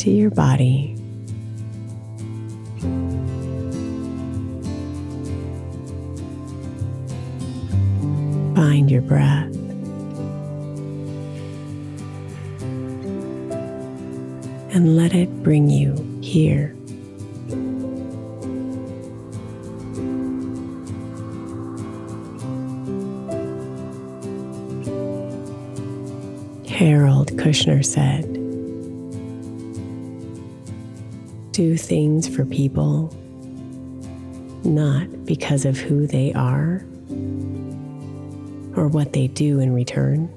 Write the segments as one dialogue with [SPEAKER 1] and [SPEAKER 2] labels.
[SPEAKER 1] Into your body. Find your breath. And let it bring you here. Harold Kushner said, Do things for people not because of who they are or what they do in return,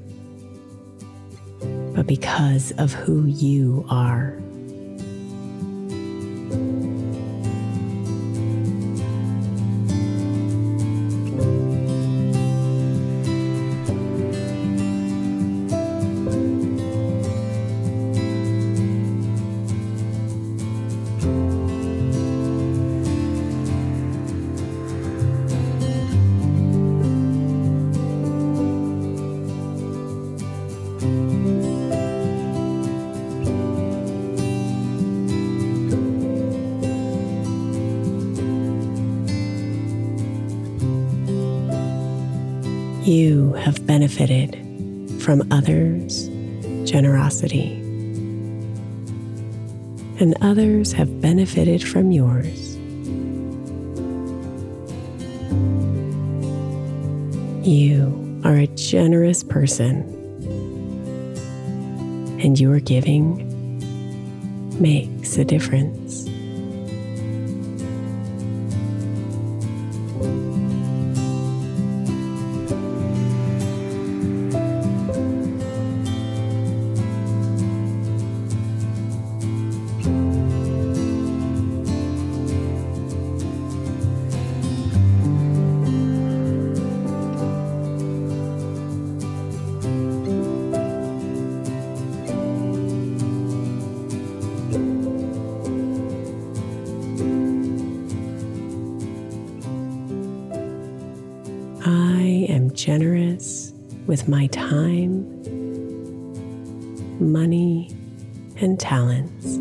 [SPEAKER 1] but because of who you are. You have benefited from others' generosity, and others have benefited from yours. You are a generous person, and your giving makes a difference. With my time, money, and talents.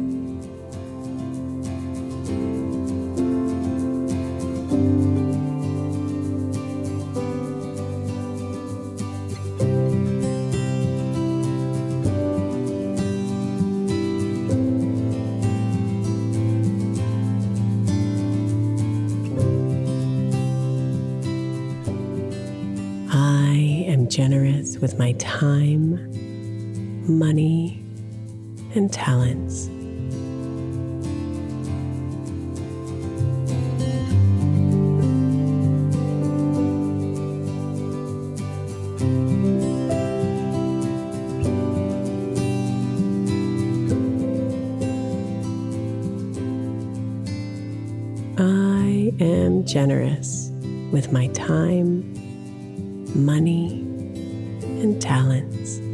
[SPEAKER 1] Generous with my time, money, and talents. I am generous with my time, money, and talents.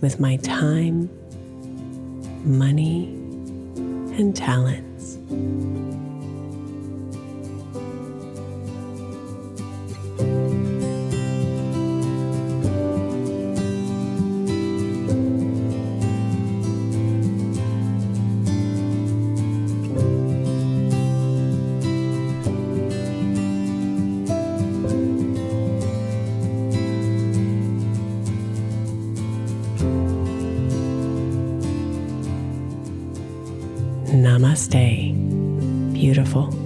[SPEAKER 1] With my time, money, and talents. Namaste, beautiful.